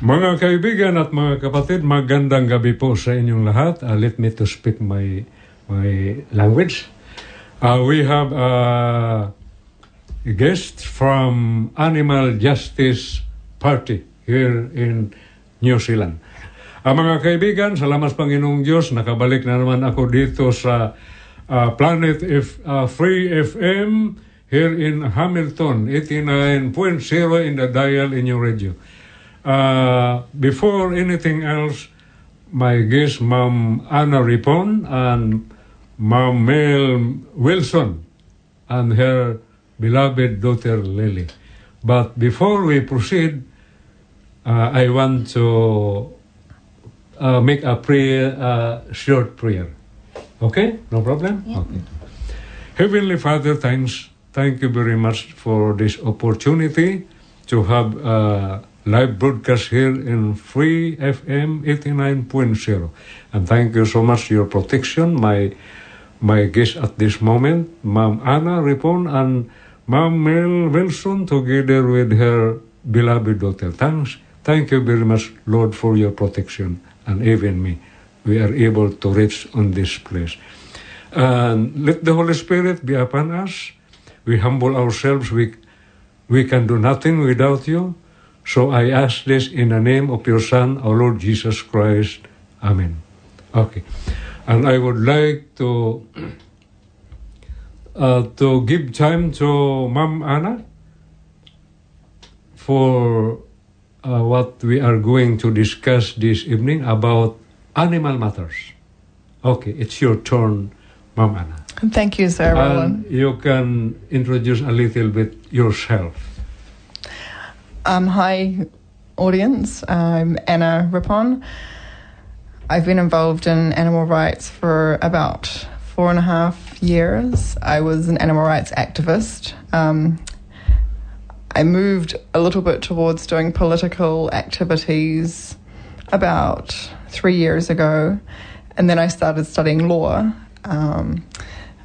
Mga kaibigan at mga kapatid, magandang gabi po sa inyong lahat. Uh, let me to speak my my language. Uh, we have a guest from Animal Justice Party here in New Zealand. Uh, mga kaibigan, salamat Panginoong Diyos, nakabalik na naman ako dito sa uh, Planet F, uh, Free FM here in Hamilton, 89.0 in the dial in your radio. Uh, before anything else, my guest, Ma'am Anna Ripon and Ma'am Mel Wilson and her beloved daughter Lily. But before we proceed, uh, I want to uh, make a prayer, uh, short prayer. Okay? No problem? Okay. Heavenly Father, thanks. Thank you very much for this opportunity to have a live broadcast here in Free FM 89.0. And thank you so much for your protection. My my guest at this moment, Ma'am Anna Ripon and Ma'am Mel Wilson, together with her beloved daughter. Thanks. Thank you very much, Lord, for your protection and even me. We are able to reach on this place. And let the Holy Spirit be upon us. We humble ourselves. We, we can do nothing without you. So I ask this in the name of your Son, our Lord Jesus Christ. Amen. Okay. And I would like to uh, to give time to Mom Anna for uh, what we are going to discuss this evening about animal matters. Okay, it's your turn, Mom Anna. Thank you, Sir. And you can introduce a little bit yourself. Um, hi, audience. I'm Anna Ripon. I've been involved in animal rights for about four and a half years. I was an animal rights activist. Um, I moved a little bit towards doing political activities about three years ago, and then I started studying law. Um,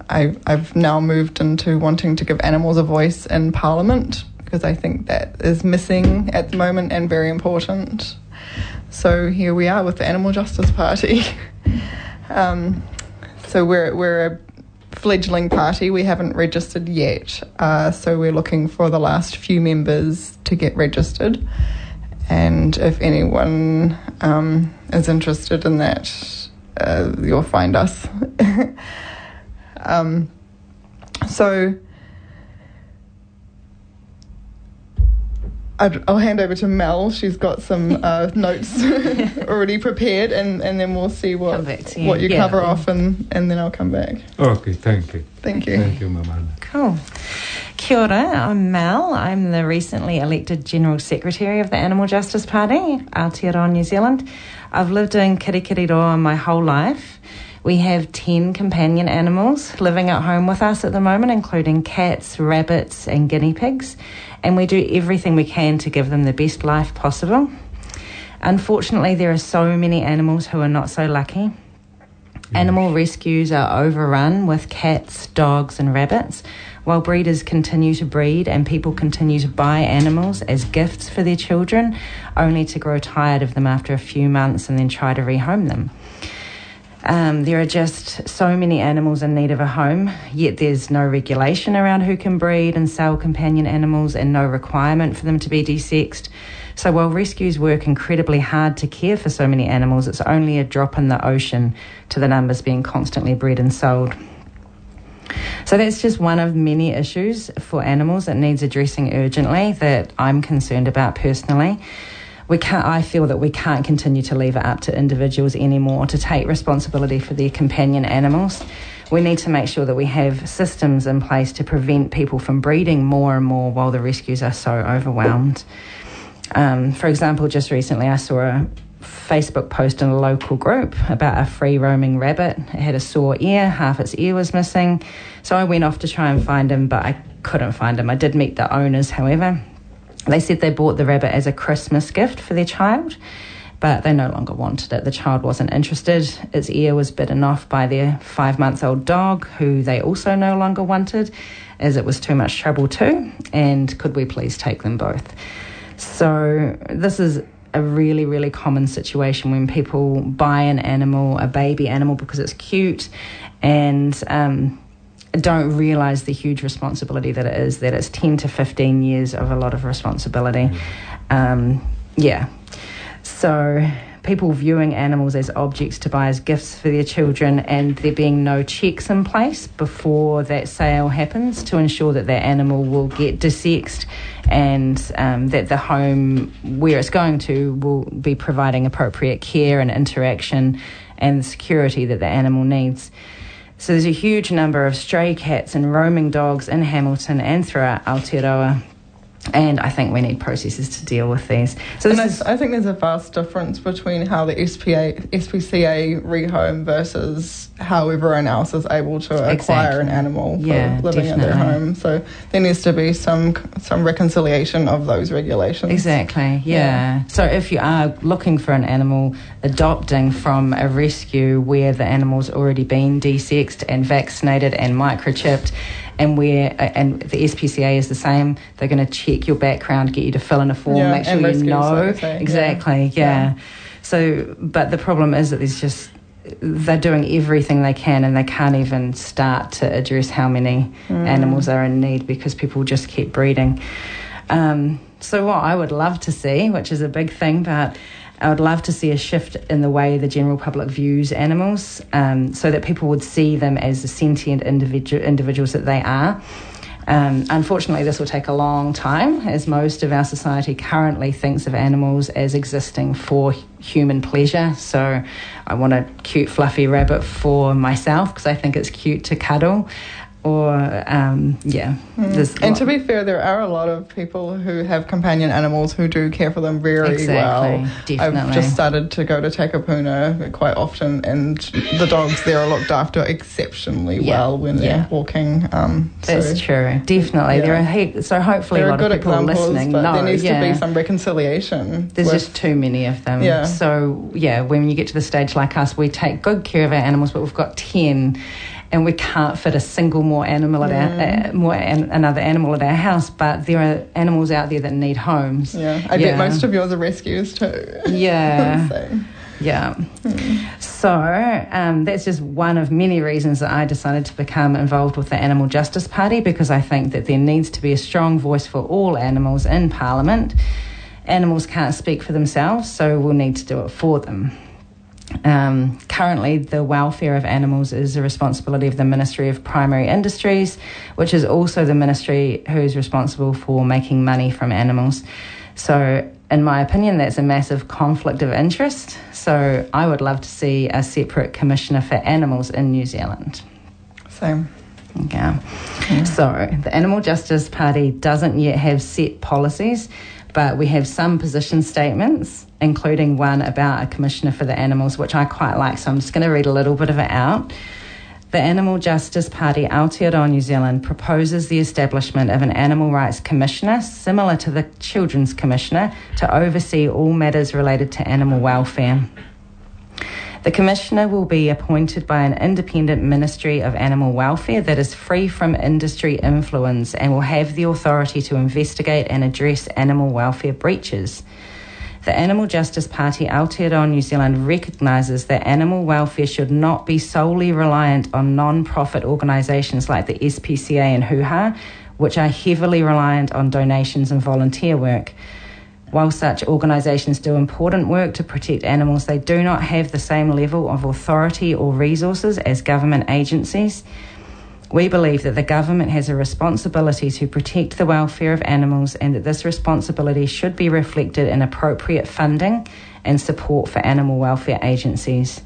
I, I've now moved into wanting to give animals a voice in Parliament because I think that is missing at the moment and very important. So here we are with the Animal Justice Party. um, so we're we're a fledgling party. We haven't registered yet, uh, so we're looking for the last few members to get registered. And if anyone um, is interested in that, uh, you'll find us. um, so I'll hand over to Mel. She's got some uh, notes already prepared, and, and then we'll see what back to you. what you Yeah. cover off, and, and then I'll come back. Okay, thank you. Thank you. Thank you, Ma'am Cool. Kia ora, I'm Mel. I'm the recently elected General Secretary of the Animal Justice Party, Aotearoa New Zealand. I've lived in Kirikiriroa my whole life. We have 10 companion animals living at home with us at the moment, including cats, rabbits, and guinea pigs, and we do everything we can to give them the best life possible. Unfortunately, there are so many animals who are not so lucky. Animal rescues are overrun with cats, dogs, and rabbits, while breeders continue to breed and people continue to buy animals as gifts for their children, only to grow tired of them after a few months and then try to rehome them. Um, there are just so many animals in need of a home, yet there's no regulation around who can breed and sell companion animals and no requirement for them to be desexed. So while rescues work incredibly hard to care for so many animals, it's only a drop in the ocean to the numbers being constantly bred and sold. So that's just one of many issues for animals that needs addressing urgently that I'm concerned about personally. We can't, I feel that we can't continue to leave it up to individuals anymore to take responsibility for their companion animals. We need to make sure that we have systems in place to prevent people from breeding more and more while the rescues are so overwhelmed. Um, for example, just recently I saw a Facebook post in a local group about a free roaming rabbit. It had a sore ear, half its ear was missing. So I went off to try and find him, but I couldn't find him. I did meet the owners, however. They said they bought the rabbit as a Christmas gift for their child, but they no longer wanted it. The child wasn't interested. Its ear was bitten off by their five month old dog, who they also no longer wanted, as it was too much trouble too. And could we please take them both? So, this is a really, really common situation when people buy an animal, a baby animal, because it's cute and um, don't realize the huge responsibility that it is, that it's 10 to 15 years of a lot of responsibility. Um, yeah. So, people viewing animals as objects to buy as gifts for their children and there being no checks in place before that sale happens to ensure that that animal will get desexed and um, that the home where it's going to will be providing appropriate care and interaction and security that the animal needs. So there's a huge number of stray cats and roaming dogs in Hamilton and throughout Aotearoa and I think we need processes to deal with these. So is, I think there's a vast difference between how the SPA, SPCA rehome versus how everyone else is able to acquire exactly. an animal for yeah, living definitely. in their home. So there needs to be some some reconciliation of those regulations. Exactly. Yeah. yeah. So if you are looking for an animal adopting from a rescue where the animal's already been desexed and vaccinated and microchipped and where and the SPCA is the same. They're going to check your background, get you to fill in a form, yeah, make sure you know exactly. Yeah. yeah. So, but the problem is that there's just they're doing everything they can and they can't even start to address how many mm. animals are in need because people just keep breeding. Um, so, what I would love to see, which is a big thing, but I would love to see a shift in the way the general public views animals um, so that people would see them as the sentient individu- individuals that they are. Um, unfortunately, this will take a long time, as most of our society currently thinks of animals as existing for human pleasure. So, I want a cute, fluffy rabbit for myself because I think it's cute to cuddle or um, yeah. Mm. And to be fair, there are a lot of people who have companion animals who do care for them very exactly, well. Definitely. I've just started to go to Takapuna quite often, and the dogs there are looked after exceptionally yeah. well when they're yeah. walking. Um, That's true, definitely. Yeah. There are he- so hopefully there a lot of people listening but know. There needs to be some reconciliation. There's with, just too many of them. Yeah. So yeah, when you get to the stage like us, we take good care of our animals, but we've got ten and we can't fit a single more animal at our, uh, more an, another animal at our house. But there are animals out there that need homes. Yeah, I yeah. bet most of yours are rescues too. Yeah. so. Yeah. Hmm. So um, that's just one of many reasons that I decided to become involved with the Animal Justice Party because I think that there needs to be a strong voice for all animals in Parliament. Animals can't speak for themselves, so we'll need to do it for them. Um, currently, the welfare of animals is the responsibility of the Ministry of Primary Industries, which is also the ministry who's responsible for making money from animals. So, in my opinion, that's a massive conflict of interest. So, I would love to see a separate commissioner for animals in New Zealand. Same. Okay. So the Animal Justice Party doesn't yet have set policies, but we have some position statements, including one about a commissioner for the animals, which I quite like. So I'm just going to read a little bit of it out. The Animal Justice Party Aotearoa New Zealand proposes the establishment of an animal rights commissioner similar to the Children's Commissioner to oversee all matters related to animal welfare. The Commissioner will be appointed by an independent Ministry of Animal Welfare that is free from industry influence and will have the authority to investigate and address animal welfare breaches. The Animal Justice Party Aotearoa New Zealand recognises that animal welfare should not be solely reliant on non-profit organisations like the SPCA and HUHA, which are heavily reliant on donations and volunteer work. While such organisations do important work to protect animals, they do not have the same level of authority or resources as government agencies. We believe that the government has a responsibility to protect the welfare of animals and that this responsibility should be reflected in appropriate funding and support for animal welfare agencies.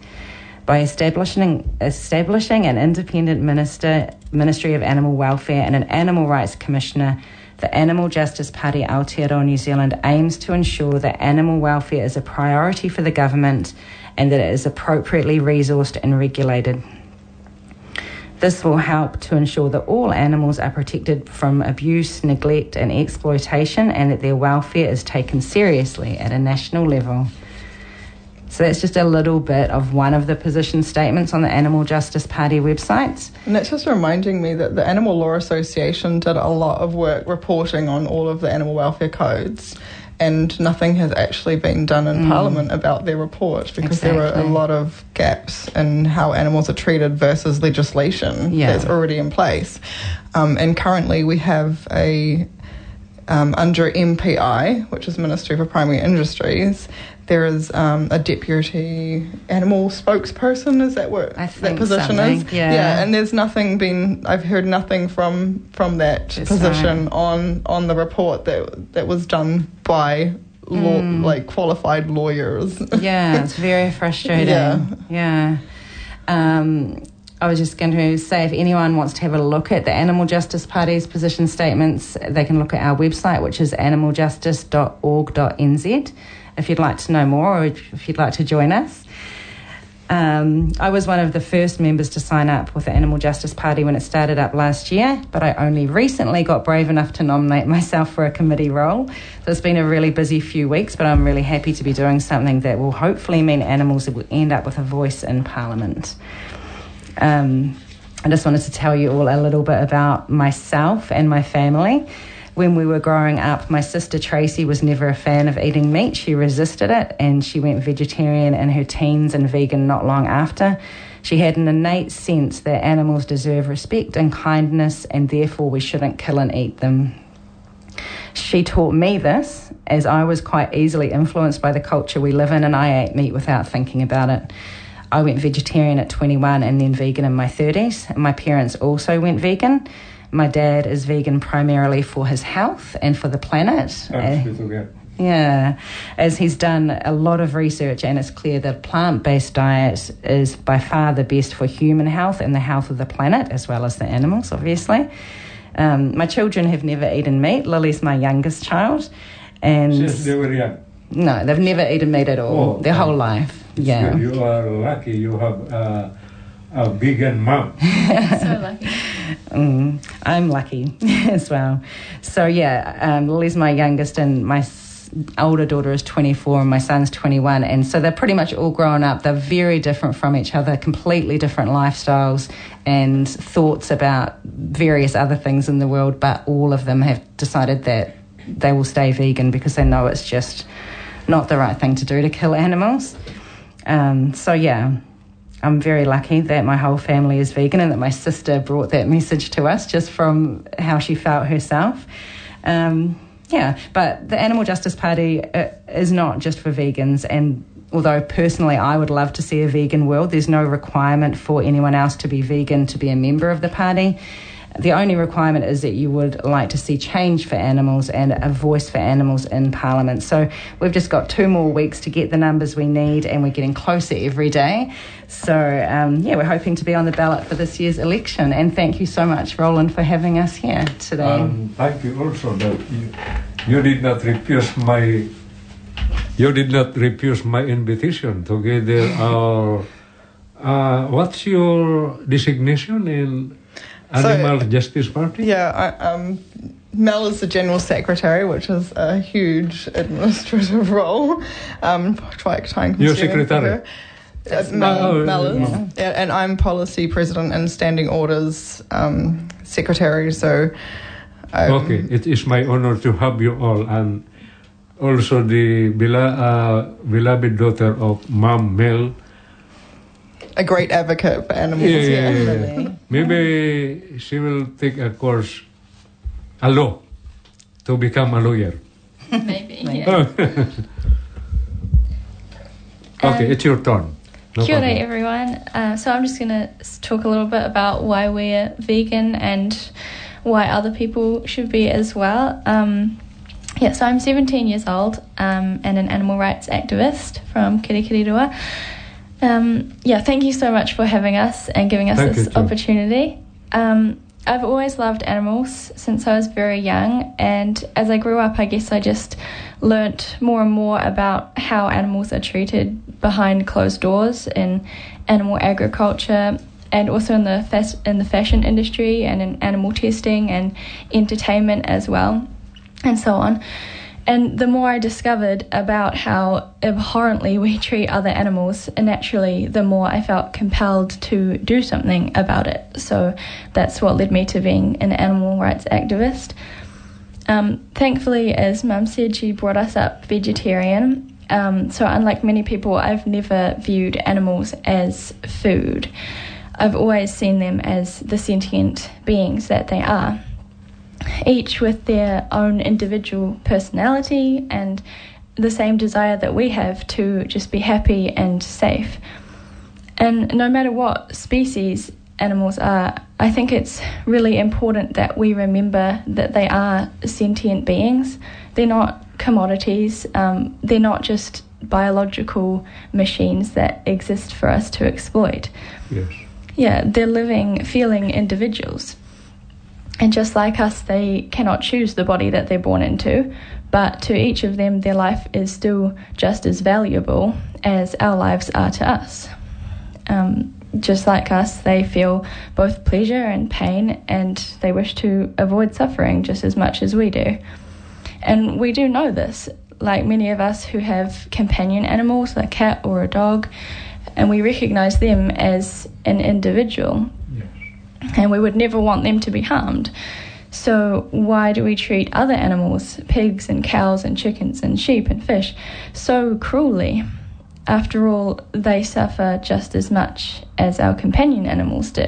By establishing, establishing an independent minister, Ministry of Animal Welfare and an Animal Rights Commissioner, the Animal Justice Party Aotearoa New Zealand aims to ensure that animal welfare is a priority for the government and that it is appropriately resourced and regulated. This will help to ensure that all animals are protected from abuse, neglect, and exploitation, and that their welfare is taken seriously at a national level. So that's just a little bit of one of the position statements on the Animal Justice Party website. And that's just reminding me that the Animal Law Association did a lot of work reporting on all of the animal welfare codes. And nothing has actually been done in Parliament about their report because there are a lot of gaps in how animals are treated versus legislation Yeah. that's already in place. Um, and currently, we have a um, under MPI, which is Ministry for Primary Industries, there is um, a deputy animal spokesperson. Is that what that position something, is? yeah. yeah. And there's nothing been. I've heard nothing from from that That's position on on the report that that was done by law, Mm. like qualified lawyers. yeah, it's very frustrating. Yeah. Yeah. Um, I was just going to say if anyone wants to have a look at the Animal Justice Party's position statements, they can look at our website, which is animaljustice.org.nz, if you'd like to know more or if you'd like to join us. Um, I was one of the first members to sign up with the Animal Justice Party when it started up last year, but I only recently got brave enough to nominate myself for a committee role. So it's been a really busy few weeks, but I'm really happy to be doing something that will hopefully mean animals will end up with a voice in Parliament. Um, I just wanted to tell you all a little bit about myself and my family. When we were growing up, my sister Tracy was never a fan of eating meat. She resisted it and she went vegetarian in her teens and vegan not long after. She had an innate sense that animals deserve respect and kindness and therefore we shouldn't kill and eat them. She taught me this as I was quite easily influenced by the culture we live in and I ate meat without thinking about it. I went vegetarian at 21 and then vegan in my 30s. My parents also went vegan. My dad is vegan primarily for his health and for the planet. Sounds good. Yeah, as he's done a lot of research, and it's clear that plant based diet is by far the best for human health and the health of the planet, as well as the animals, obviously. Um, my children have never eaten meat. Lily's my youngest child. And Since they were young. no, they've never eaten meat at all, Oh, their whole um, life. Yeah. good. You are lucky you have uh, a vegan mom. so lucky. Mm, I'm lucky as well. So yeah, um, Lily's my youngest, and my older daughter is 24, and my son's 21, and so they're pretty much all grown up. They're very different from each other, completely different lifestyles and thoughts about various other things in the world. But all of them have decided that they will stay vegan because they know it's just not the right thing to do to kill animals. Um, so yeah, I'm very lucky that my whole family is vegan and that my sister brought that message to us just from how she felt herself. Um, yeah, but the Animal Justice Party uh, is not just for vegans, and although personally I would love to see a vegan world, there's no requirement for anyone else to be vegan to be a member of the party. The only requirement is that you would like to see change for animals and a voice for animals in Parliament. So we've just got two more weeks to get the numbers we need, and we're getting closer every day. So, um, yeah, we're hoping to be on the ballot for this year's election. And thank you so much, Roland, for having us here today. Um, thank you also that you, you did not refuse my you did not refuse my invitation together our uh, what's your designation in So- Justice Party? Yeah, I, um, Mel is the general secretary, which is a huge administrative role. Um, quite time consuming for secretary? Uh, Mel, Oh, Mel is, yeah, and I'm policy president and standing orders um, secretary. So, um, Okay, it is my honor to have you all and also the bela- uh, beloved daughter of Mom Mel. A great advocate for animals. Yeah, yeah, yeah. yeah, yeah. Maybe she will take a course, a law, to become a lawyer. Maybe. Maybe. Yeah. okay, Um, it's your turn. No Kia ora, everyone. Uh, so I'm just going to talk a little bit about why we're vegan and why other people should be as well. Um, yeah, so I'm 17 years old um, and an animal rights activist from Kirikiriroa. Um, yeah, thank you so much for having us and giving us Thank this you opportunity. Um, I've always loved animals since I was very young, and as I grew up, I guess I just learnt more and more about how animals are treated behind closed doors in animal agriculture, and also in the fas- in the fashion industry and in animal testing and entertainment as well, and so on. And the more I discovered about how abhorrently we treat other animals, naturally, the more I felt compelled to do something about it. So that's what led me to being an animal rights activist. Um, thankfully, as Mum said, she brought us up vegetarian. Um, so, unlike many people, I've never viewed animals as food. I've always seen them as the sentient beings that they are each with their own individual personality and the same desire that we have to just be happy and safe. And no matter what species animals are, I think it's really important that we remember that they are sentient beings. They're not commodities, um, they're not just biological machines that exist for us to exploit. Yes. Yeah, they're living, feeling individuals. And just like us, they cannot choose the body that they're born into, but to each of them, their life is still just as valuable as our lives are to us. Um, just like us, they feel both pleasure and pain, and they wish to avoid suffering just as much as we do. And we do know this, like many of us who have companion animals, like a cat or a dog, and we recognize them as an individual and we would never want them to be harmed. So, why do we treat other animals, pigs and cows and chickens and sheep and fish, so cruelly? After all, they suffer just as much as our companion animals do.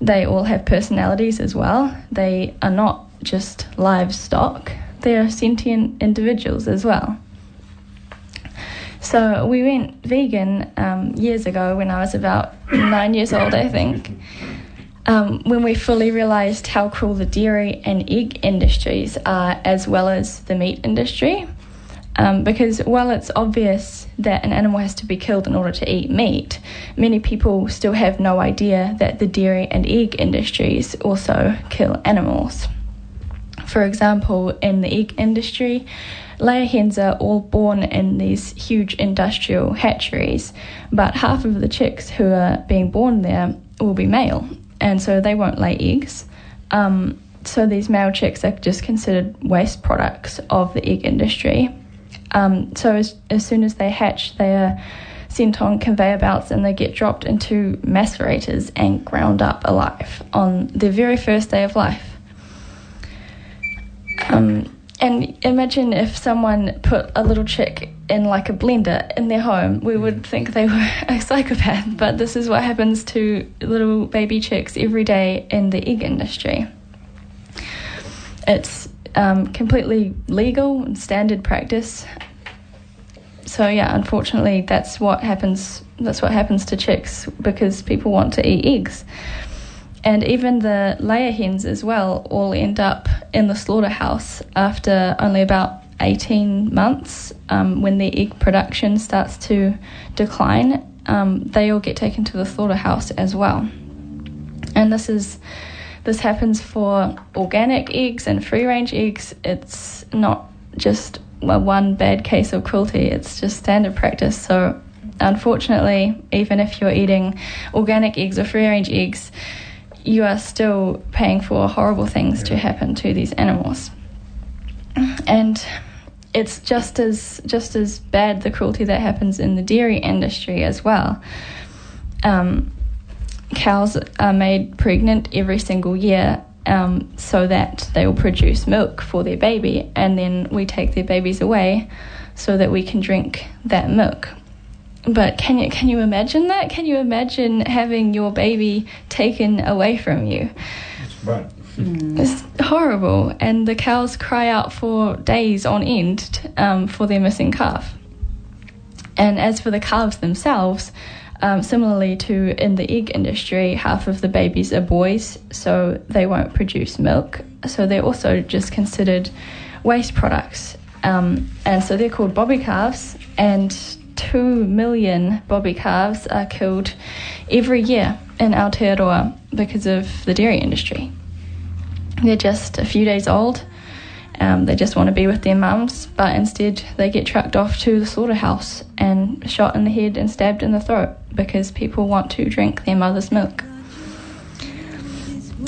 They all have personalities as well. They are not just livestock, they are sentient individuals as well. So we went vegan um, years ago when I was about nine years old, I think. Um, when we fully realised how cruel the dairy and egg industries are, as well as the meat industry. Um, because while it's obvious that an animal has to be killed in order to eat meat, many people still have no idea that the dairy and egg industries also kill animals. For example, in the egg industry, layer hens are all born in these huge industrial hatcheries, but half of the chicks who are being born there will be male, and so they won't lay eggs. Um, so these male chicks are just considered waste products of the egg industry. Um, so as, as soon as they hatch, they are sent on conveyor belts and they get dropped into macerators and ground up alive on their very first day of life. Um, and imagine if someone put a little chick in like a blender in their home, we would think they were a psychopath. But this is what happens to little baby chicks every day in the egg industry. It's um, completely legal and standard practice. So yeah, unfortunately, that's what happens. That's what happens to chicks because people want to eat eggs. and even the layer hens as well all end up in the slaughterhouse after only about 18 months um, when their egg production starts to decline. Um, they all get taken to the slaughterhouse as well. And this is this happens for organic eggs and free range eggs. It's not just one bad case of cruelty, it's just standard practice. So, unfortunately, even if you're eating organic eggs or free range eggs, you are still paying for horrible things to happen to these animals. And it's just as just as bad the cruelty that happens in the dairy industry as well. Um, cows are made pregnant every single year um, so that they will produce milk for their baby, and then we take their babies away so that we can drink that milk. But can you can you imagine that? Can you imagine having your baby taken away from you? It's bad. It's horrible, and the cows cry out for days on end um, for their missing calf. And as for the calves themselves, um, similarly to in the egg industry, half of the babies are boys, so they won't produce milk. So they're also just considered waste products. Um, and so they're called bobby calves, and two million bobby calves are killed every year in Aotearoa because of the dairy industry. They're just a few days old. Um, they just want to be with their mums, but instead they get trucked off to the slaughterhouse and shot in the head and stabbed in the throat because people want to drink their mother's milk.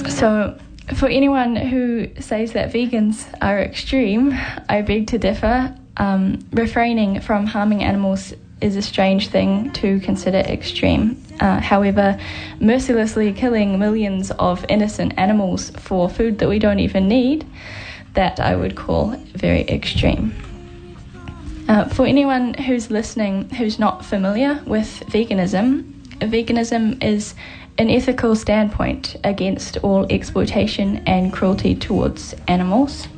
So, for anyone who says that vegans are extreme, I beg to differ. Um, refraining from harming animals is a strange thing to consider extreme. Uh, however, mercilessly killing millions of innocent animals for food that we don't even need, that I would call very extreme. Uh, for anyone who's listening who's not familiar with veganism, veganism is an ethical standpoint against all exploitation and cruelty towards animals.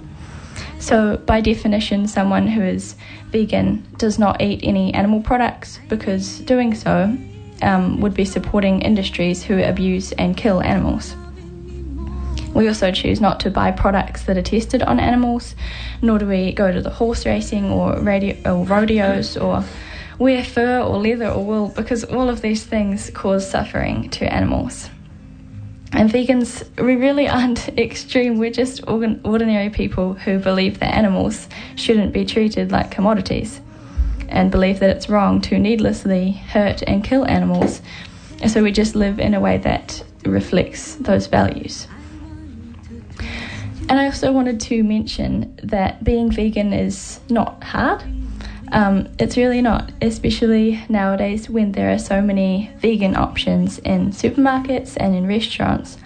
So, by definition, someone who is vegan does not eat any animal products because doing so um, would be supporting industries who abuse and kill animals. We also choose not to buy products that are tested on animals, nor do we go to the horse racing or, radio, or rodeos or wear fur or leather or wool because all of these things cause suffering to animals. And vegans, we really aren't extreme. We're just ordinary people who believe that animals shouldn't be treated like commodities and believe that it's wrong to needlessly hurt and kill animals. And so we just live in a way that reflects those values. And I also wanted to mention that being vegan is not hard. Um, it's really not, especially nowadays when there are so many vegan options in supermarkets and in restaurants.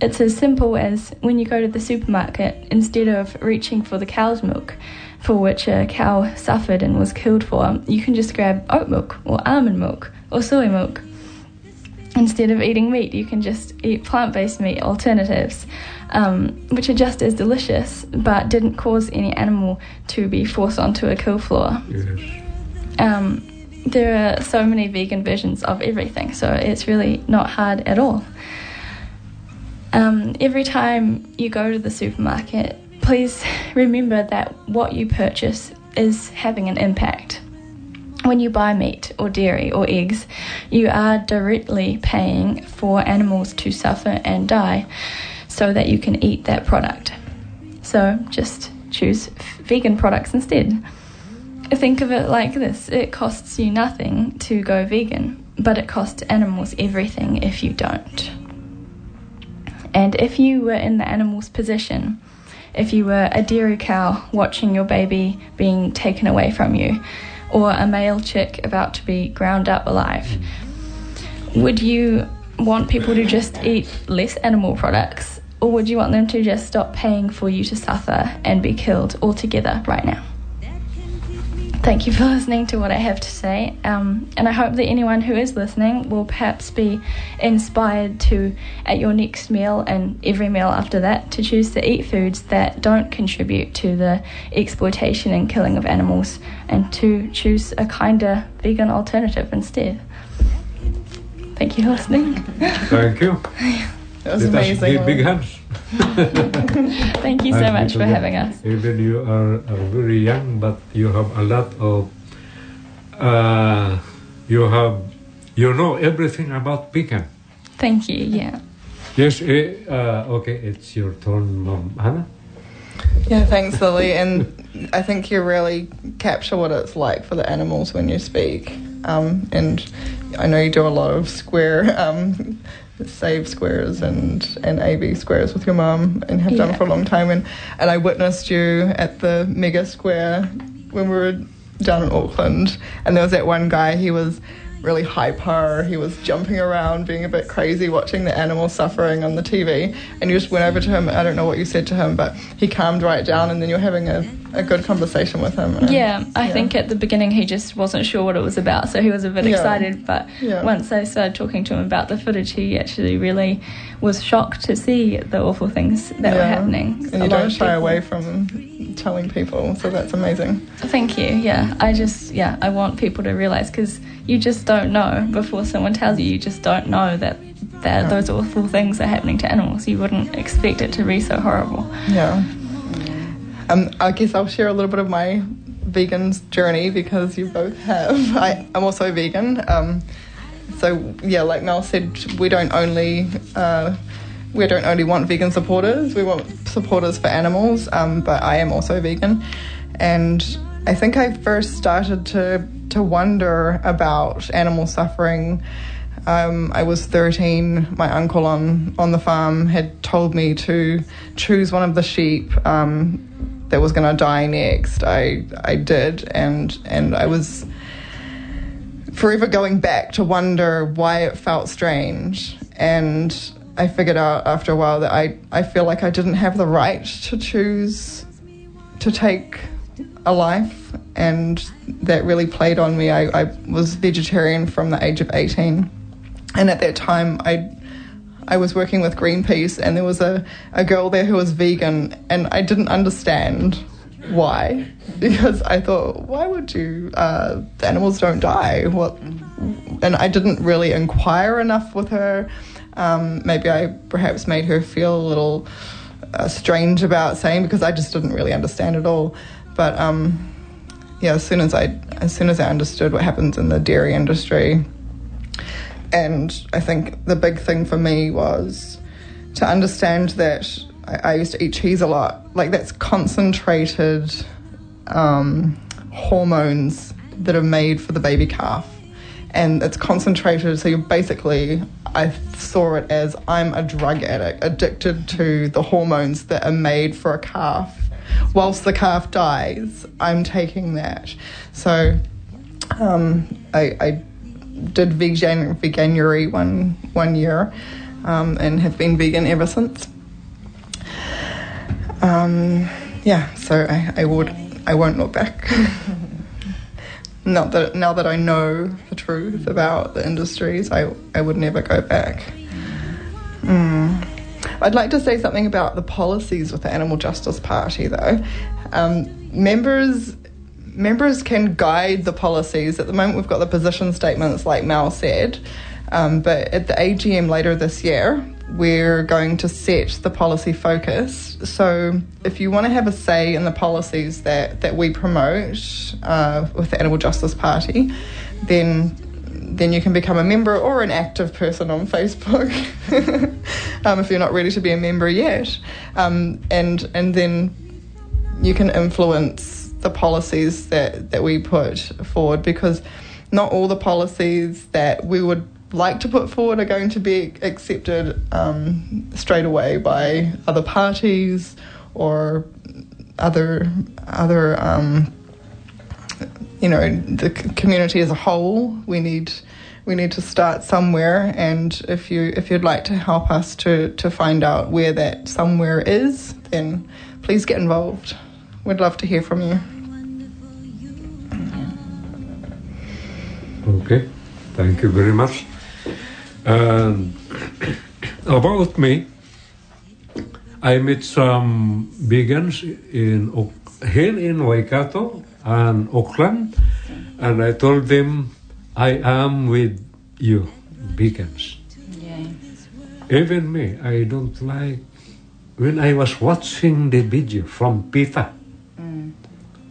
It's as simple as when you go to the supermarket, instead of reaching for the cow's milk, for which a cow suffered and was killed for, you can just grab oat milk or almond milk or soy milk. Instead of eating meat, you can just eat plant based meat alternatives, um, which are just as delicious but didn't cause any animal to be forced onto a kill floor. Yes. Um, there are so many vegan versions of everything, so it's really not hard at all. Um, every time you go to the supermarket, please remember that what you purchase is having an impact. When you buy meat or dairy or eggs, you are directly paying for animals to suffer and die so that you can eat that product. So just choose vegan products instead. Think of it like this it costs you nothing to go vegan, but it costs animals everything if you don't. And if you were in the animal's position, if you were a dairy cow watching your baby being taken away from you, or a male chick about to be ground up alive, would you want people to just eat less animal products, or would you want them to just stop paying for you to suffer and be killed altogether right now? Thank you for listening to what I have to say, um, and I hope that anyone who is listening will perhaps be inspired to, at your next meal and every meal after that, to choose to eat foods that don't contribute to the exploitation and killing of animals, and to choose a kinder vegan alternative instead. Thank you for listening. Thank you. It was Let us amazing. give big hands. Thank you so And much for having us. Even you are, are very young, but you have a lot of, uh, you have, you know everything about vegan. Thank you. Yeah. Yes, eh, uh, okay, it's your turn, Mom Hannah. Yeah, thanks, Lily. And I think you really capture what it's like for the animals when you speak. Um, and I know you do a lot of square, um, save squares and, and AB squares with your mum and have done Yeah. for a long time. And, and I witnessed you at the mega square when we were down in Auckland. And there was that one guy, he was really hyper. He was jumping around, being a bit crazy, watching the animal suffering on the TV. And you just went over to him. I don't know what you said to him, but he calmed right down, and then you're having a, a good conversation with him. And- Yeah, I yeah. think at the beginning he just wasn't sure what it was about, so he was a bit Yeah. excited. But Yeah. once I started talking to him about the footage, he actually really was shocked to see the awful things that were happening. And A you don't shy people- away from telling people, so that's amazing. Thank you. Yeah, I just yeah I want people to realize because you just don't know before someone tells you. You just don't know that that those awful things are happening to animals. You wouldn't expect it to be so horrible. Yeah. Um, I guess I'll share a little bit of my vegan journey because you both have. I, I'm also vegan. Um, so yeah, like Mel said, we don't only uh, we don't only want vegan supporters. We want supporters for animals. Um, but I am also vegan, and I think I first started to to wonder about animal suffering. Um, I was 13. My uncle on, on the farm had told me to choose one of the sheep um, that was going to die next. I I did, and and I was forever going back to wonder why it felt strange. And I figured out after a while that I, I feel like I didn't have the right to choose to take a life. And that really played on me. I, I was vegetarian from the age of 18. And at that time, I I was working with Greenpeace, and there was a, a girl there who was vegan, and I didn't understand why because I thought, why would you? Uh, animals don't die. What? And I didn't really inquire enough with her. Um, maybe I perhaps made her feel a little uh, strange about saying because I just didn't really understand it all. But um, yeah, as soon as I as soon as I understood what happens in the dairy industry, and I think the big thing for me was to understand that I, I used to eat cheese a lot. Like that's concentrated um, hormones that are made for the baby calf, and it's concentrated. So you're basically, I saw it as I'm a drug addict, addicted to the hormones that are made for a calf. Whilst the calf dies, I'm taking that. So um, I, I did vegan veganuary one one year, um, and have been vegan ever since. Um, yeah, so I, I would I won't look back. Not that now that I know the truth about the industries, I I would never go back. Mm. I'd like to say something about the policies with the Animal Justice Party, though. Um, members members can guide the policies. At the moment, we've got the position statements, like Mal said, um, but at the AGM later this year, we're going to set the policy focus. So, if you want to have a say in the policies that, that we promote uh, with the Animal Justice Party, then then you can become a member or an active person on Facebook um, if you're not ready to be a member yet. Um, and and then you can influence the policies that, that we put forward because not all the policies that we would like to put forward are going to be accepted um, straight away by other parties or other other um, you know the community as a whole. We need we need to start somewhere, and if you if you'd like to help us to to find out where that somewhere is, then please get involved. We'd love to hear from you. Okay, thank you very much. And um, about me, I met some vegans in here in Waikato and Auckland, and I told them I am with you, vegans. Yeah. Even me, I don't like when I was watching the video from PETA. Mm.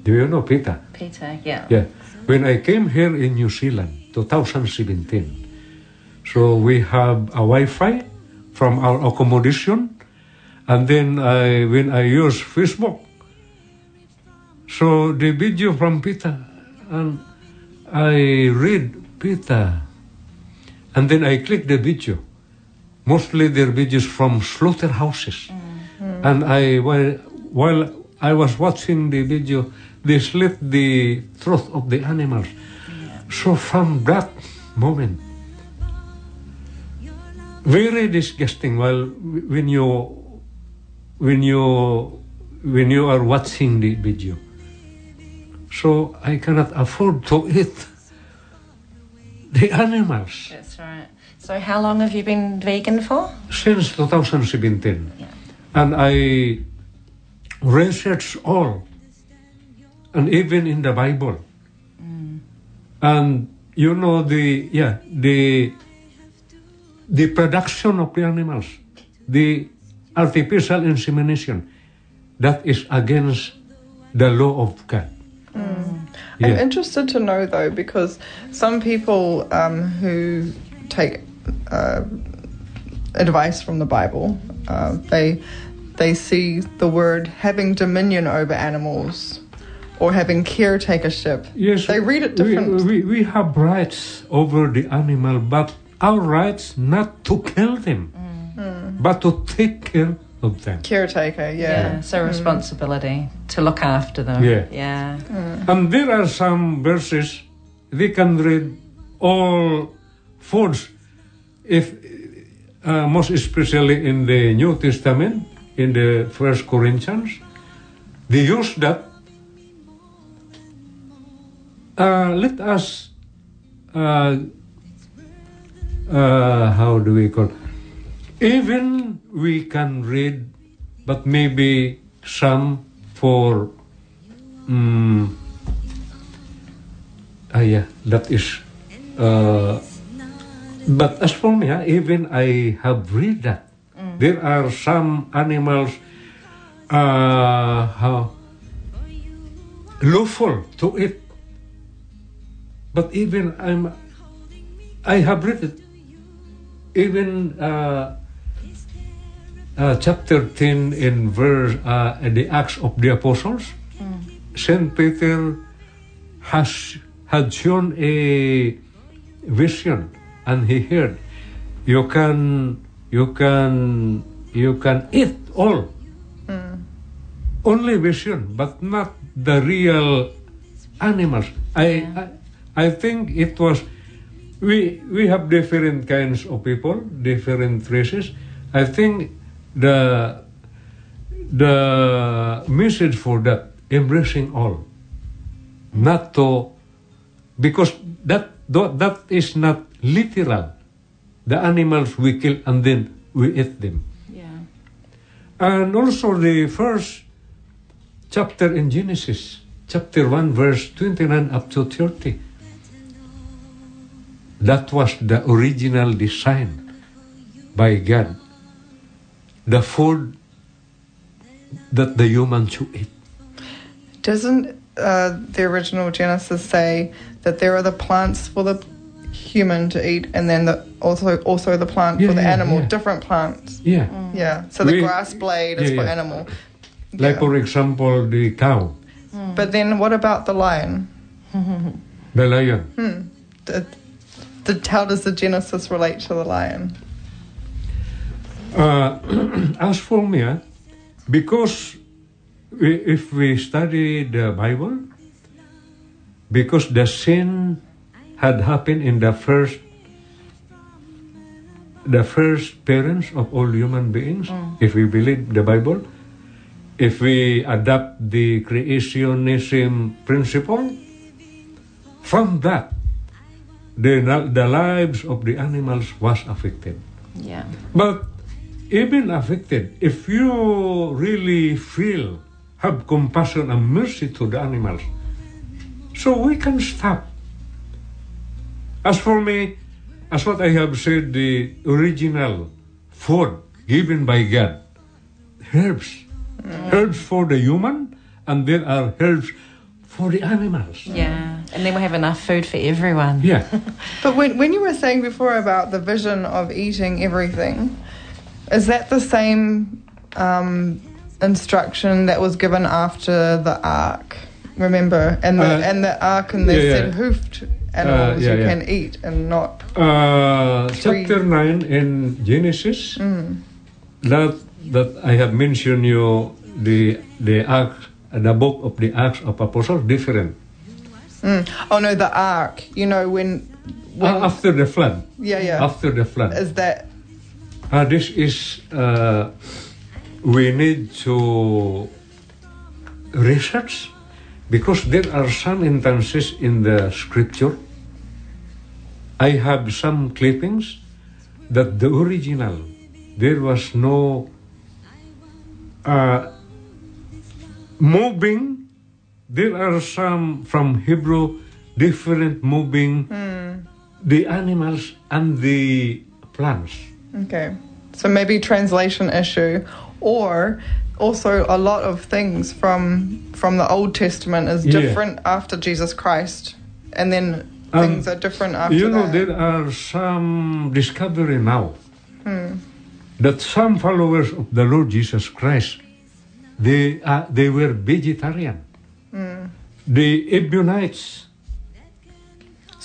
Do you know Peter? Peter, yeah. Yeah. When I came here in New Zealand, 2017, so we have a Wi-Fi from our accommodation, and then I, when I use Facebook, so they the video from PETA, and I read PETA, and then I click the video. Mostly their videos from slaughterhouses, mm-hmm. and I while while I was watching the video, they slit the throat of the animals. So from that moment, very disgusting. Well, when you when you when you are watching the video, so I cannot afford to eat the animals That's right. So, how long have you been vegan for? since 2017, Yeah. and I researched all, and even in the Bible, mm. and you know the yeah the the production of the animals, the artificial insemination, that is against the law of God. I'm interested to know though, because some people um, who take uh, advice from the Bible, uh, they they see the word having dominion over animals or having caretakership. Yes, they read it we- different. We, we, have rights over the animal, but our rights not to kill them, but to take care of them. Caretaker, yeah. it's a responsibility to look after them. Yeah. Yeah. And there are some verses we can read all foods, if uh, most especially in the New Testament, in the First Corinthians, they use that. Uh, let us, uh, uh, how do we call? Even we can read, but maybe some for. mm Ah, yeah, that is. Uh, but as for me, ah, even I have read that. There are some animals uh, how lawful to eat. But even I'm, I have read it. Even uh, uh, chapter 10 in verse, uh, the Acts of the Apostles, Saint Peter has had shown a vision and he heard you can you can you can eat all. Only vision but not the real animals. I, I i think it was we we have different kinds of people different races. I think the the message for that embracing all. Not to because that that is not literal. The animals we kill and then we eat them. Yeah. and also the first chapter in genesis chapter 1 verse 29 up to 30 that was the original design by god the food that the human should eat Doesn't uh, the original Genesis say that there are the plants for the human to eat, and then the, also also the plant Yeah, for the yeah, animal, yeah. different plants? yeah mm. Yeah. So the We- grass blade is for animal. like for example the cow mm. But then what about the lion? the lion hmm. The, the, how does the Genesis relate to the lion? Uh, as for me, ah, because we, if we study the Bible, because the sin had happened in the first, the first parents of all human beings, if we believe the Bible, if we adopt the creationism principle, from that, the, the lives of the animals was affected. Yeah. But even affected, if you really feel, have compassion and mercy to the animals, so we can stop. As for me, as what I have said, the original food given by God. Herbs. Mm. Herbs for the human, and there are herbs for the animals. Yeah. And then we have enough food for everyone. Yeah. But when, when you were saying before about the vision of eating everything, is that the same um, instruction that was given after the ark? Remember, and the Uh, and the ark, and they yeah, said yeah. hoofed animals yeah, you yeah. can eat and not. Uh, chapter 9 in Genesis, that, that I have mentioned you, the, the Acts, the book of the Acts of Apostles, different. Mm. Oh no, the ark. You know when. when Uh, after the flood. yeah, yeah. After the flood. Is that Uh, this is, uh, we need to research because there are some instances in the scripture. I have some clippings that the original, there was no uh, moving. There are some from Hebrew different moving the animals and the plants. Okay. So maybe translation issue or also a lot of things from from the Old Testament is Yeah. different after Jesus Christ and then Um, things are different after You know, that. there are some discovery now that some followers of the Lord Jesus Christ, they uh, they were vegetarian. The Ebionites,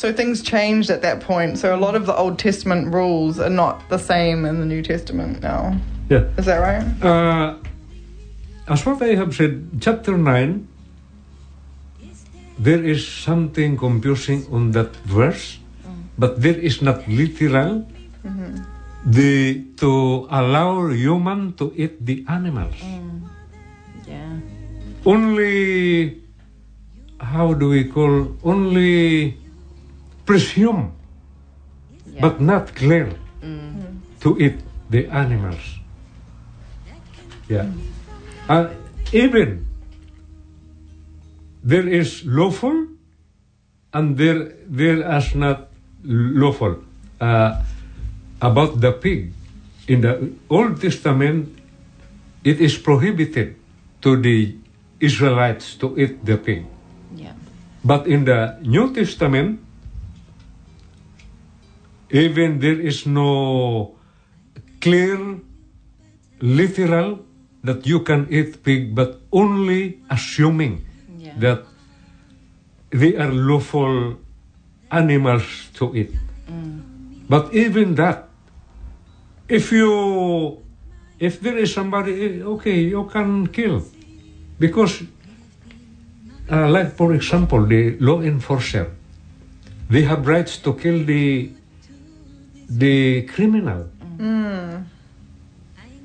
so things changed at that point. So a lot of the Old Testament rules are not the same in the New Testament now. yeah. Is that right? Uh, as what I have said, chapter 9, there is something confusing on that verse, but there is not literal the to allow human to eat the animals. Yeah. Only, how do we call, only presume, Yeah. but not clear to eat the animals. Yeah. Uh, even there is lawful and there there is not lawful. Uh, about the pig, in the Old Testament, it is prohibited to the Israelites to eat the pig. Yeah. But in the New Testament, even there is no clear, literal that you can eat pig, but only assuming Yeah. that they are lawful animals to eat. But even that, if you, if there is somebody, eh, okay, you can kill, because, uh, like for example, the law enforcer, they have rights to kill the, the criminal. Mm.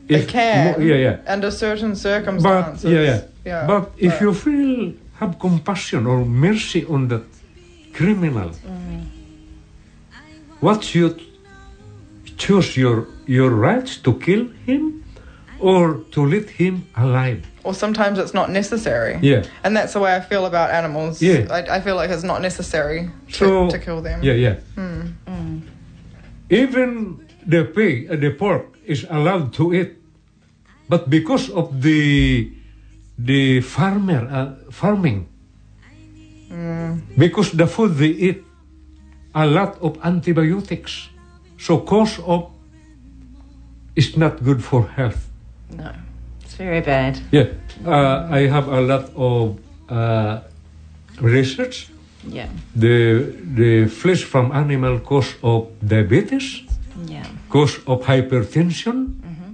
They If can. yeah, yeah. Under certain But circumstances. yeah, yeah. Yeah, but if but- you feel have compassion or mercy on that criminal, mm. what you choose your your rights to kill him or to let him alive? Or sometimes it's not necessary. Yeah. And that's the way I feel about animals. Yeah. I, I feel like it's not necessary to, So to kill them. Yeah, yeah. Hmm. Even the pig, the pork is allowed to eat, but because of the the farmer uh, farming, because the food they eat a lot of antibiotics, so cause of is not good for health. No. It's very bad. Yeah, uh, I have a lot of uh, research. Yeah. The the flesh from animal cause of diabetes, Yeah. cause of hypertension. Mm-hmm.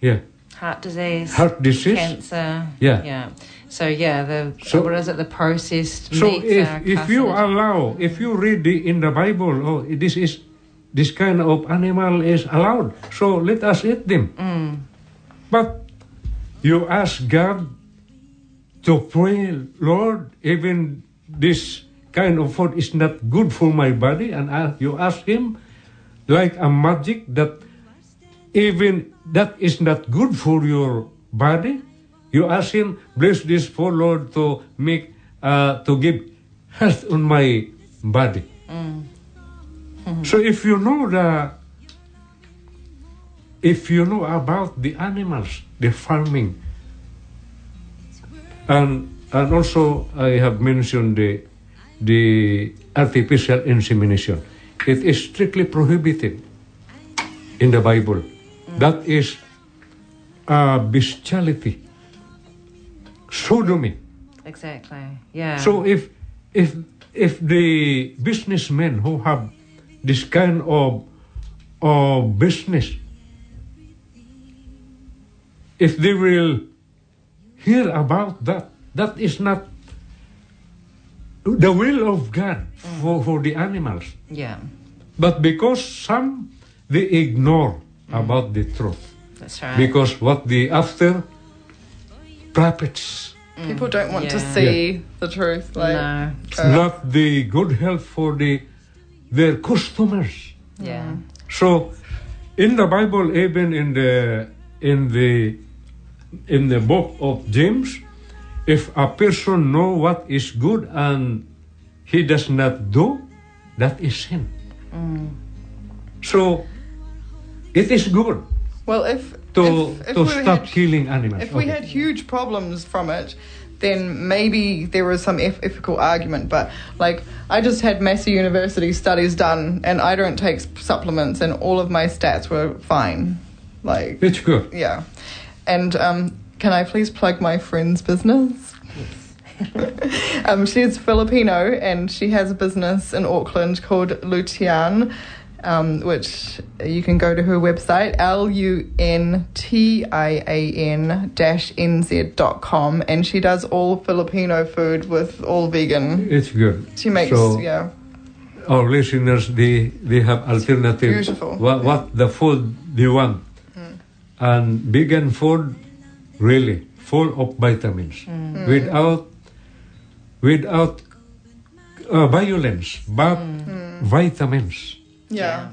Yeah, Heart disease. heart disease. Cancer. Yeah. Yeah. So yeah, the So- what is it? The processed So if are if you allow, if you read the, in the Bible, oh, this is this kind of animal is allowed, so let us eat them. Mm. But you ask God to pray, Lord, even this kind of food is not good for my body, and a- you ask Him, like a magic, that even that is not good for your body. You ask Him, bless this for Lord to make uh, to give health on my body. So if you know the if you know about the animals, the farming, and and also I have mentioned the the artificial insemination. It is strictly prohibited in the Bible. That is uh, bestiality, sodomy. Exactly. Yeah. So if if if the businessmen who have this kind of of business, if they will hear about that, that is not the will of God for, for the animals. yeah. But because some they ignore about the truth. That's right. Because what they after profits. People don't want to Yeah. see the truth. Like, no. uh, not the good health for the their customers. Yeah. So, in the Bible, even in the in the in the book of James, if a person know what is good and he does not do, that is sin. So, it is good well, if to if, if to we stop had, killing animals. if we had huge problems from it, then maybe there was some eth- ethical argument. But like, I just had Massey University studies done, and I don't take supplements, and all of my stats were fine. Like, it's good. yeah. And um, can I please plug my friend's business? Yes. um, she's Filipino and she has a business in Auckland called Luntian, um, which you can go to her website, L U N T I A N dash NZ dot com, and she does all Filipino food with all vegan. It's good. She makes, So, yeah. our listeners they they have alternative beautiful. what, what the food they want and vegan food really full of vitamins without without uh, violence but vitamins Yeah.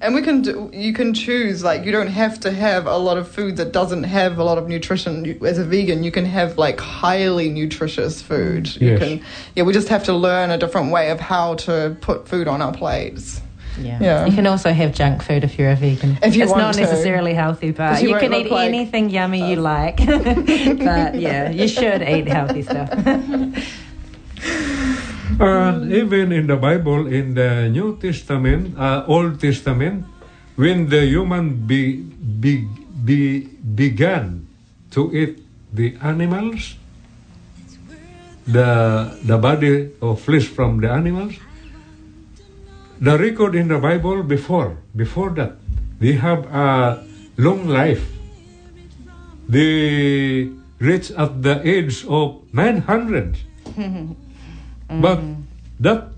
And we can do, you can choose like you don't have to have a lot of food that doesn't have a lot of nutrition. As a vegan, you can have like highly nutritious food. You Yes. can yeah, we just have to learn a different way of how to put food on our plates. Yeah. Yeah. You can also have junk food if you're a vegan. If you it's want not to. necessarily healthy, but you you, can eat like anything yummy you like. but yeah, you should eat healthy stuff. and even in the bible in the new testament uh, old testament when the human be, be, be, began to eat the animals the the body of flesh from the animals the record in the bible before before that they have a long life they reach at the age of 900 but that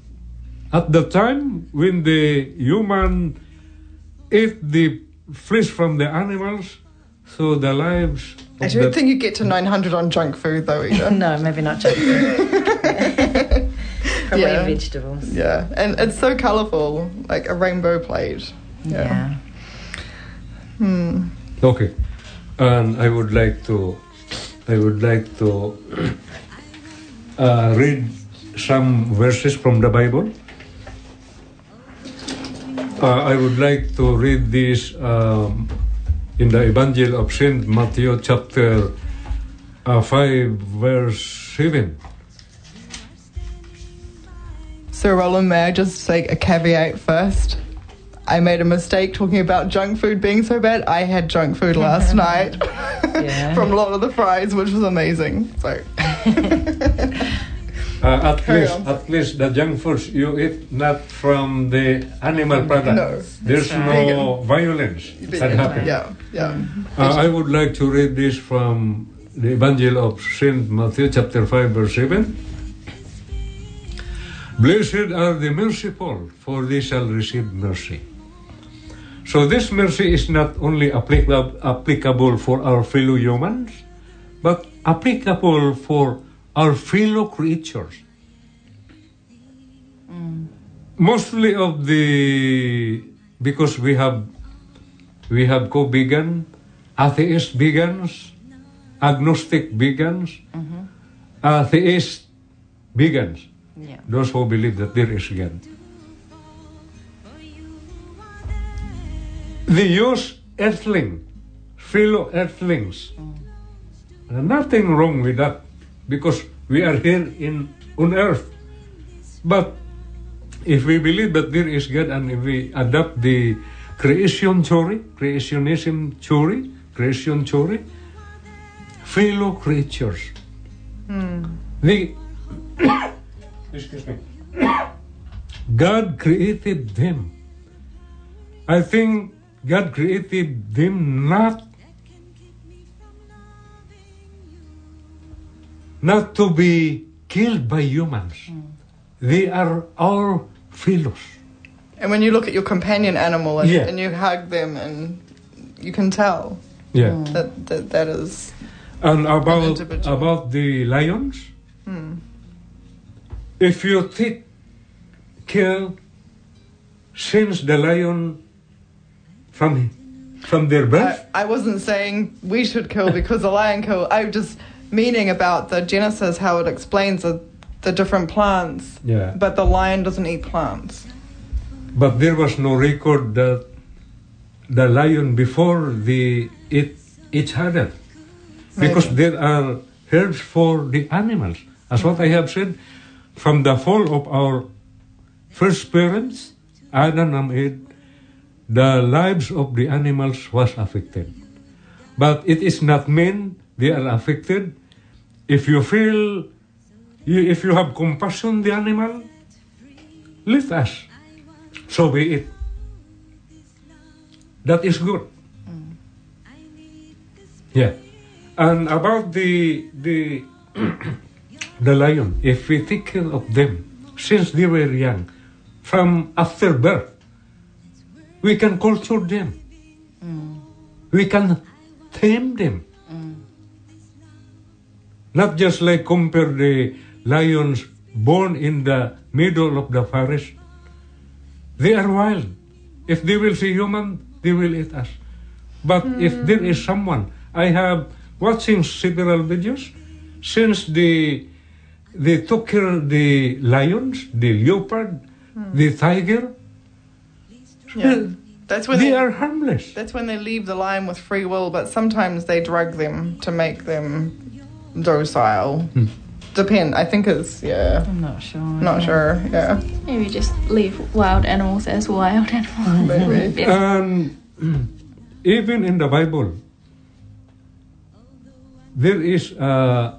at the time when the human ate the flesh from the animals so the lives I don't the think you get to 900 on junk food though either. no, maybe not junk food. Probably Yeah. vegetables. yeah, and it's so colorful, like a rainbow plate. Yeah. Hmm. Okay, and I would like to, I would like to uh, read some verses from the Bible. Uh, I would like to read this um, in the Evangel of Saint Matthew, chapter uh, five, verse seven. So, Roland, may I just take a caveat first? I made a mistake talking about junk food being so bad. I had junk food last night Yeah. from Lord of the Fries, which was amazing. So, Uh, at Carry least, on. at least the junk foods you eat not from the animal product. No. There's That's no violence that happens. yeah, yeah. Uh, I would like to read this from the Evangel of Saint Matthew, chapter 5, verse 7. Blessed are the merciful, for they shall receive mercy. So, this mercy is not only applicable, for our fellow humans, but applicable for our fellow creatures. Mostly of the because we have we have co-vegan, atheist vegans, agnostic vegans, mm-hmm. atheist vegans, Yeah. those who believe that there is God. They use earthling, fellow earthlings. Uh, nothing wrong with that because we are here in on earth. But if we believe that there is God and if we adopt the creation theory, creationism theory, creation theory, fellow creatures. The excuse me. God created them. I think God created them not not to be killed by humans. Hmm. They are our fellows. And when you look at your companion animal and, Yeah. and you hug them, and you can tell Yeah. that that, that is. And about individual. about the lions, hmm. If you take care since the lion from from their birth, I, I wasn't saying we should kill because the lion kill. I'm just meaning about the Genesis, how it explains the, the different plants. Yeah. But the lion doesn't eat plants. but there was no record that the lion before the it each other because there are herbs for the animals. As what I have said, from the fall of our first parents, Adam and Eve, the lives of the animals was affected. But it is not mean they are affected. If you feel, if you have compassion the animal, let us. So be it. That is good. Mm. Yeah. And about the the the lion, if we take care of them since they were young, from after birth, we can culture them. Mm. We can tame them. Mm. Not just like compare the lions born in the middle of the forest. They are wild. If they will see human, they will eat us. But if there is someone, I have watching several videos since the they took care of the lions, the leopard, the tiger. Yeah. That's when they they, are harmless. That's when they leave the lion with free will, but sometimes they drug them to make them docile. Hmm. Depend. I think it's yeah. I'm not sure. Not sure. Yeah. Maybe just leave wild animals as wild animals. Maybe. Yeah. Um, and even in the Bible, there is a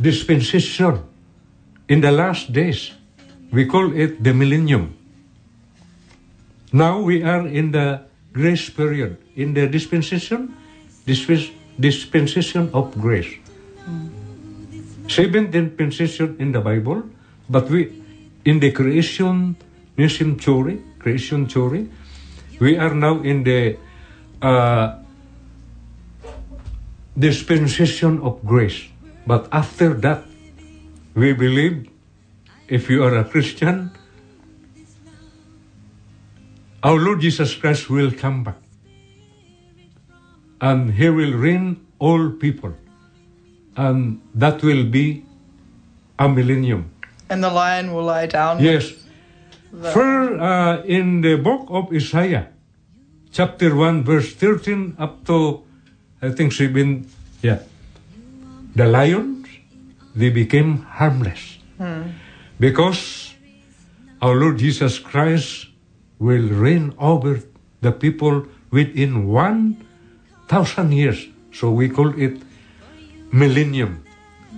dispensation in the last days. We call it the millennium. Now we are in the grace period, in the dispensation, disp- dispensation of grace. Seven dispensation in the Bible, but we, in the creation, creation theory, creation theory, we are now in the uh, dispensation of grace. But after that, we believe if you are a Christian, our Lord Jesus Christ will come back. And he will reign all people. And that will be a millennium. And the lion will lie down. Yes. The- For uh, in the book of Isaiah, chapter 1, verse 13 up to, I think, 7, yeah. The lions, they became harmless. Because our Lord Jesus Christ will reign over the people within 1,000 years. So we call it millennium,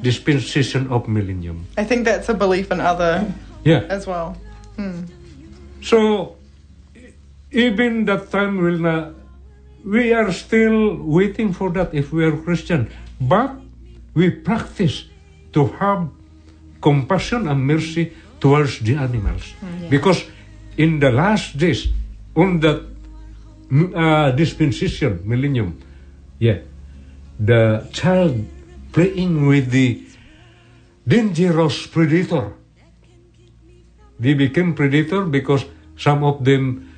dispensation of millennium. I think that's a belief in other Yeah. as well. Hmm. So e- even that time will not. We are still waiting for that if we are Christian, but we practice to have compassion and mercy towards the animals, because in the last days, on that mm, uh, dispensation millennium, yeah, the child playing with the dangerous predator. They became predator because some of them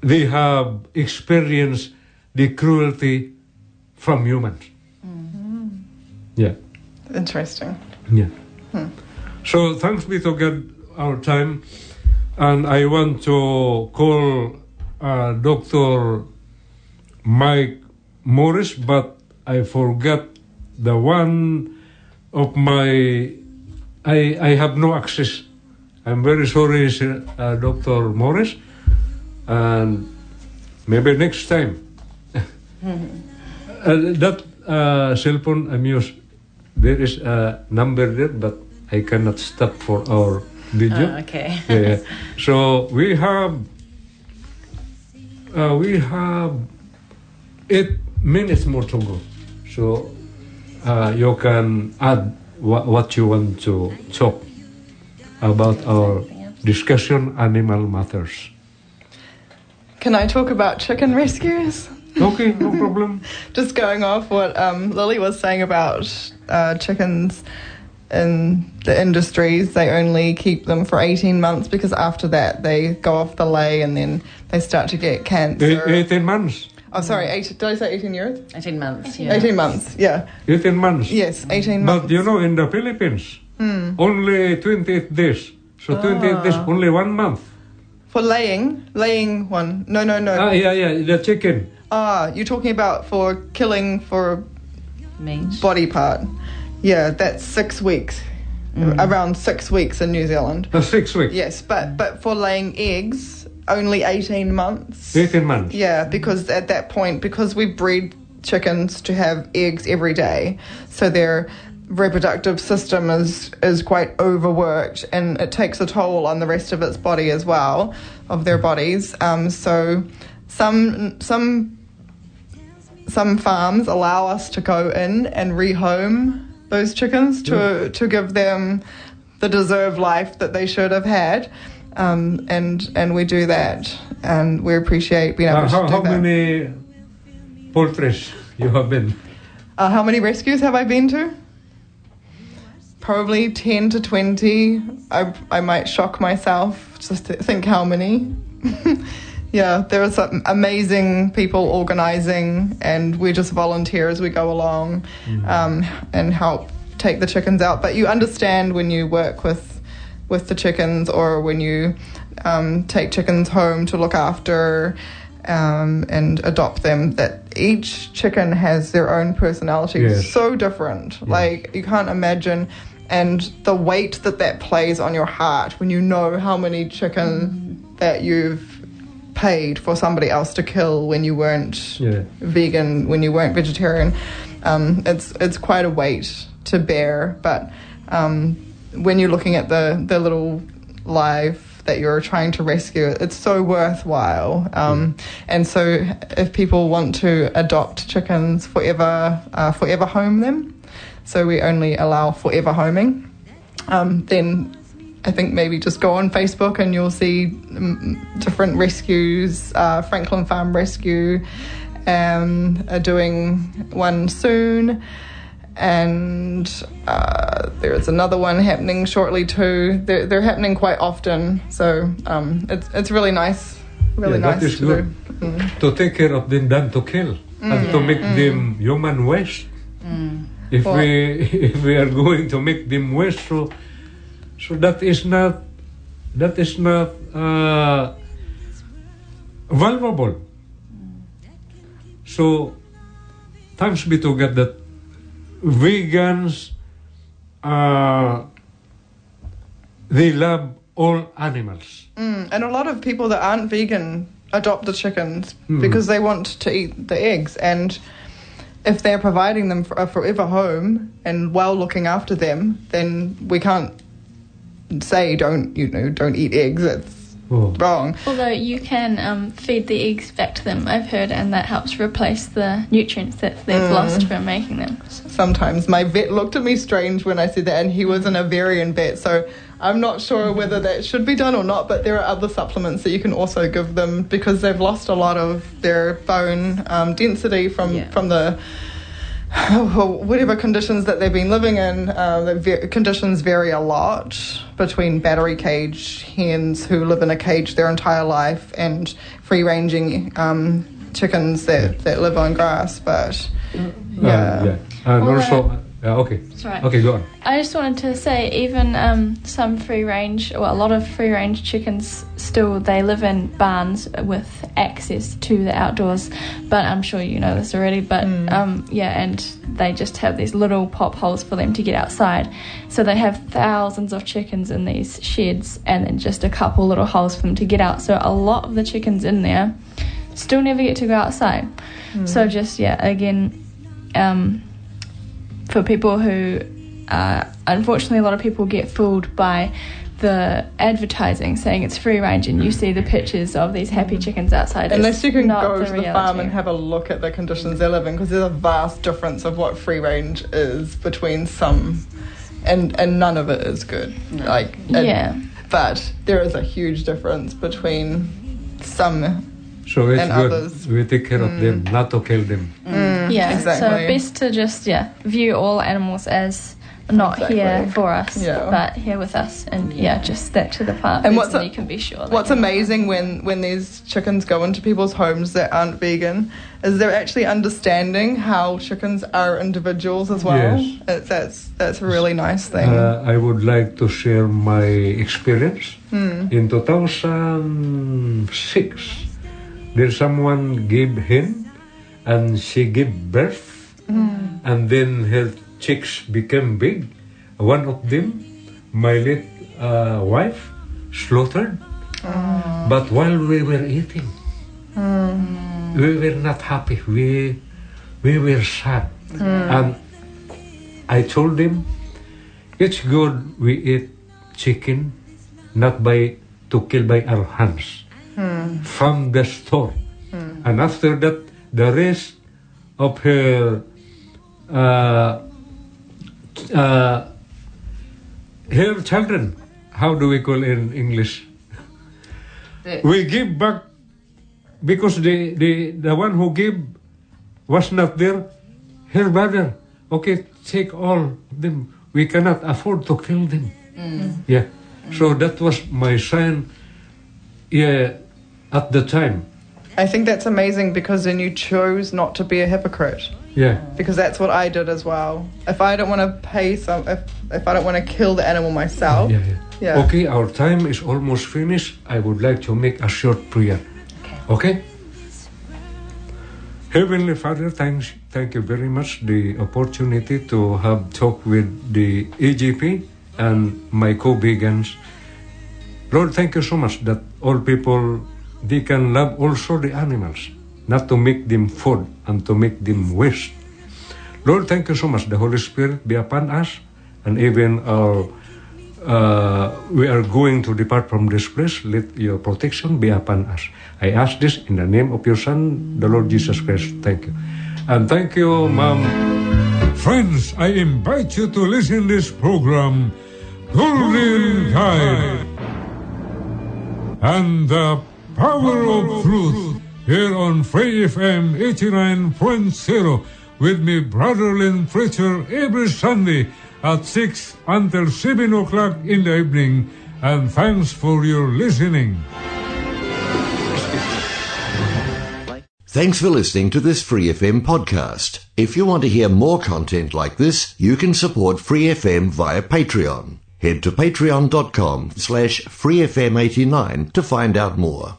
they have experienced the cruelty from humans. Yeah Interesting. yeah so thanks be to god our time and i want to call uh, dr Mike Morris, but I forgot the one of my. I I have no access. I'm very sorry, uh, Doctor Morris, and maybe next time. Uh, that uh, cell phone I'm used. There is a number there, but I cannot stop for our video. Oh, okay. Yeah. So we have uh, we have eight minutes more to go. So uh, you can add wha- what you want to talk about our discussion animal matters. Can I talk about chicken rescues? Okay, no problem. Just going off what um, Lily was saying about uh, chickens in the industries, they only keep them for 18 months because after that they go off the lay and then they start to get cancer. 18 months. Oh, sorry, eight, did I say 18 years? 18 months, yeah. 18 months, yeah. 18 months. Yes, 18 months. But months. you know, in the Philippines, only 28 days. So 28 days, only one month. For laying, laying one. No, no, no. Ah, yeah, yeah, the chicken. Ah, you're talking about for killing for Meat. body part. Yeah, that's six weeks. Around six weeks in New Zealand. Uh, six weeks. Yes, but but for laying eggs, only eighteen months. 18 months. Yeah, because at that point, because we breed chickens to have eggs every day, so their reproductive system is is quite overworked, and it takes a toll on the rest of its body as well, of their bodies. Um, so some some some farms allow us to go in and rehome those chickens to to give them the deserved life that they should have had. Um, and and we do that, and we appreciate being able Uh, to how do how that. many poultries you have been? Uh, how many rescues have I been to? Probably 10 to 20. I, I might shock myself just to think how many. yeah, there are some amazing people organizing, and we just volunteer as we go along um, and help take the chickens out. But you understand when you work with, with the chickens or when you um, take chickens home to look after um, and adopt them that each chicken has their own personality. Yes. so different. Like you can't imagine. And the weight that that plays on your heart when you know how many chicken that you've paid for somebody else to kill when you weren't Yeah. vegan when you weren't vegetarian um, it's it's quite a weight to bear but um, when you're looking at the the little life that you're trying to rescue it's so worthwhile um, and so if people want to adopt chickens forever uh, forever home them so we only allow forever homing um, then I think maybe just go on Facebook and you'll see mm, different rescues. Uh, Franklin Farm Rescue um, are doing one soon, and uh, there's another one happening shortly too. They're, they're happening quite often, so um, it's it's really nice, really Yeah, nice is to good. do. Mm. To take care of them than to kill and to make them human waste. If Well- we if we are going to make them waste, so so that is not that is not uh, valuable. So thanks be to God that vegans uh, they love all animals. Mm, and a lot of people that aren't vegan adopt the chickens Hmm. because they want to eat the eggs. And if they're providing them for a forever home and well looking after them, then we can't say don't you know don't eat eggs. It's Oh. wrong. Although you can um, feed the eggs back to them, I've heard, and that helps replace the nutrients that they've lost from making them. Sometimes my vet looked at me strange when I said that, and he was an Avarian vet, so I'm not sure whether that should be done or not. But there are other supplements that you can also give them because they've lost a lot of their bone um, density from Yeah. from the whatever conditions that they've been living in. Uh, the va- conditions vary a lot between battery cage hens who live in a cage their entire life and free ranging um, chickens that, that live on grass. But Uh, yeah. yeah. And also, Uh, okay. That's right. Okay, go on. I just wanted to say, even um, some free range, well, a lot of free range chickens still they live in barns with access to the outdoors. But I'm sure you know this already. But um, yeah, and they just have these little pop holes for them to get outside. So they have thousands of chickens in these sheds, and then just a couple little holes for them to get out. So a lot of the chickens in there still never get to go outside. So just yeah, again. Um, for people who, uh, unfortunately, a lot of people get fooled by the advertising saying it's free range, and you see the pictures of these happy chickens outside. Unless you can not go to the reality. farm and have a look at the conditions they live in, because there's a vast difference of what free range is between some, and and none of it is good. Like and- Yeah. but there is a huge difference between some. So it's And good. others. We take care of mm. them, not to kill them. Mm, yeah, Exactly. so best to just yeah view all animals as not here for us, Yeah. but here with us, and yeah, just stick to the part. And what's a- you can be sure. What's you're- amazing when when these chickens go into people's homes that aren't vegan is they're actually understanding how chickens are individuals as well. Yes. It's, that's that's a really nice thing. Uh, I would like to share my experience. Hmm. In 2006, there's someone gave him and she gave birth mm. and then her chicks became big. One of them, my late uh, wife, slaughtered. Oh. But while we were eating, mm. we were not happy. We, we were sad. Mm. And I told him, it's good we eat chicken not by to kill by our hands from the store. And after that, the rest of her uh, uh, her children, how do we call in English? We give back because the, the, the one who gave was not there. Her brother, okay, take all of them. We cannot afford to kill them. Yeah. So that was my sign. Yeah, at the time. I think that's amazing because then you chose not to be a hypocrite. Yeah. because that's what I did as well. If I don't want to pay some, if, if I don't want to kill the animal myself, Yeah, yeah. Yeah. Okay, our time is almost finished. I would like to make a short prayer. Okay? Heavenly Father, thanks, thank you very much the opportunity to have talk with the EGP and my co-vegans. Lord, thank you so much that all people they can love also the animals, not to make them food and to make them waste. Lord, thank you so much. The Holy Spirit be upon us, and even our uh, we are going to depart from this place. Let your protection be upon us. I ask this in the name of your Son, the Lord Jesus Christ. Thank you, and thank you, Mom. Friends, I invite you to listen this program, Golden Guide, and the Power of Truth, here on Free FM 89.0, with me, Brother Lynn Preacher, every Sunday at 6 until 7 o'clock in the evening. And thanks for your listening. Thanks for listening to this Free FM podcast. If you want to hear more content like this, you can support Free FM via Patreon. Head to patreon.com slash freefm89 to find out more.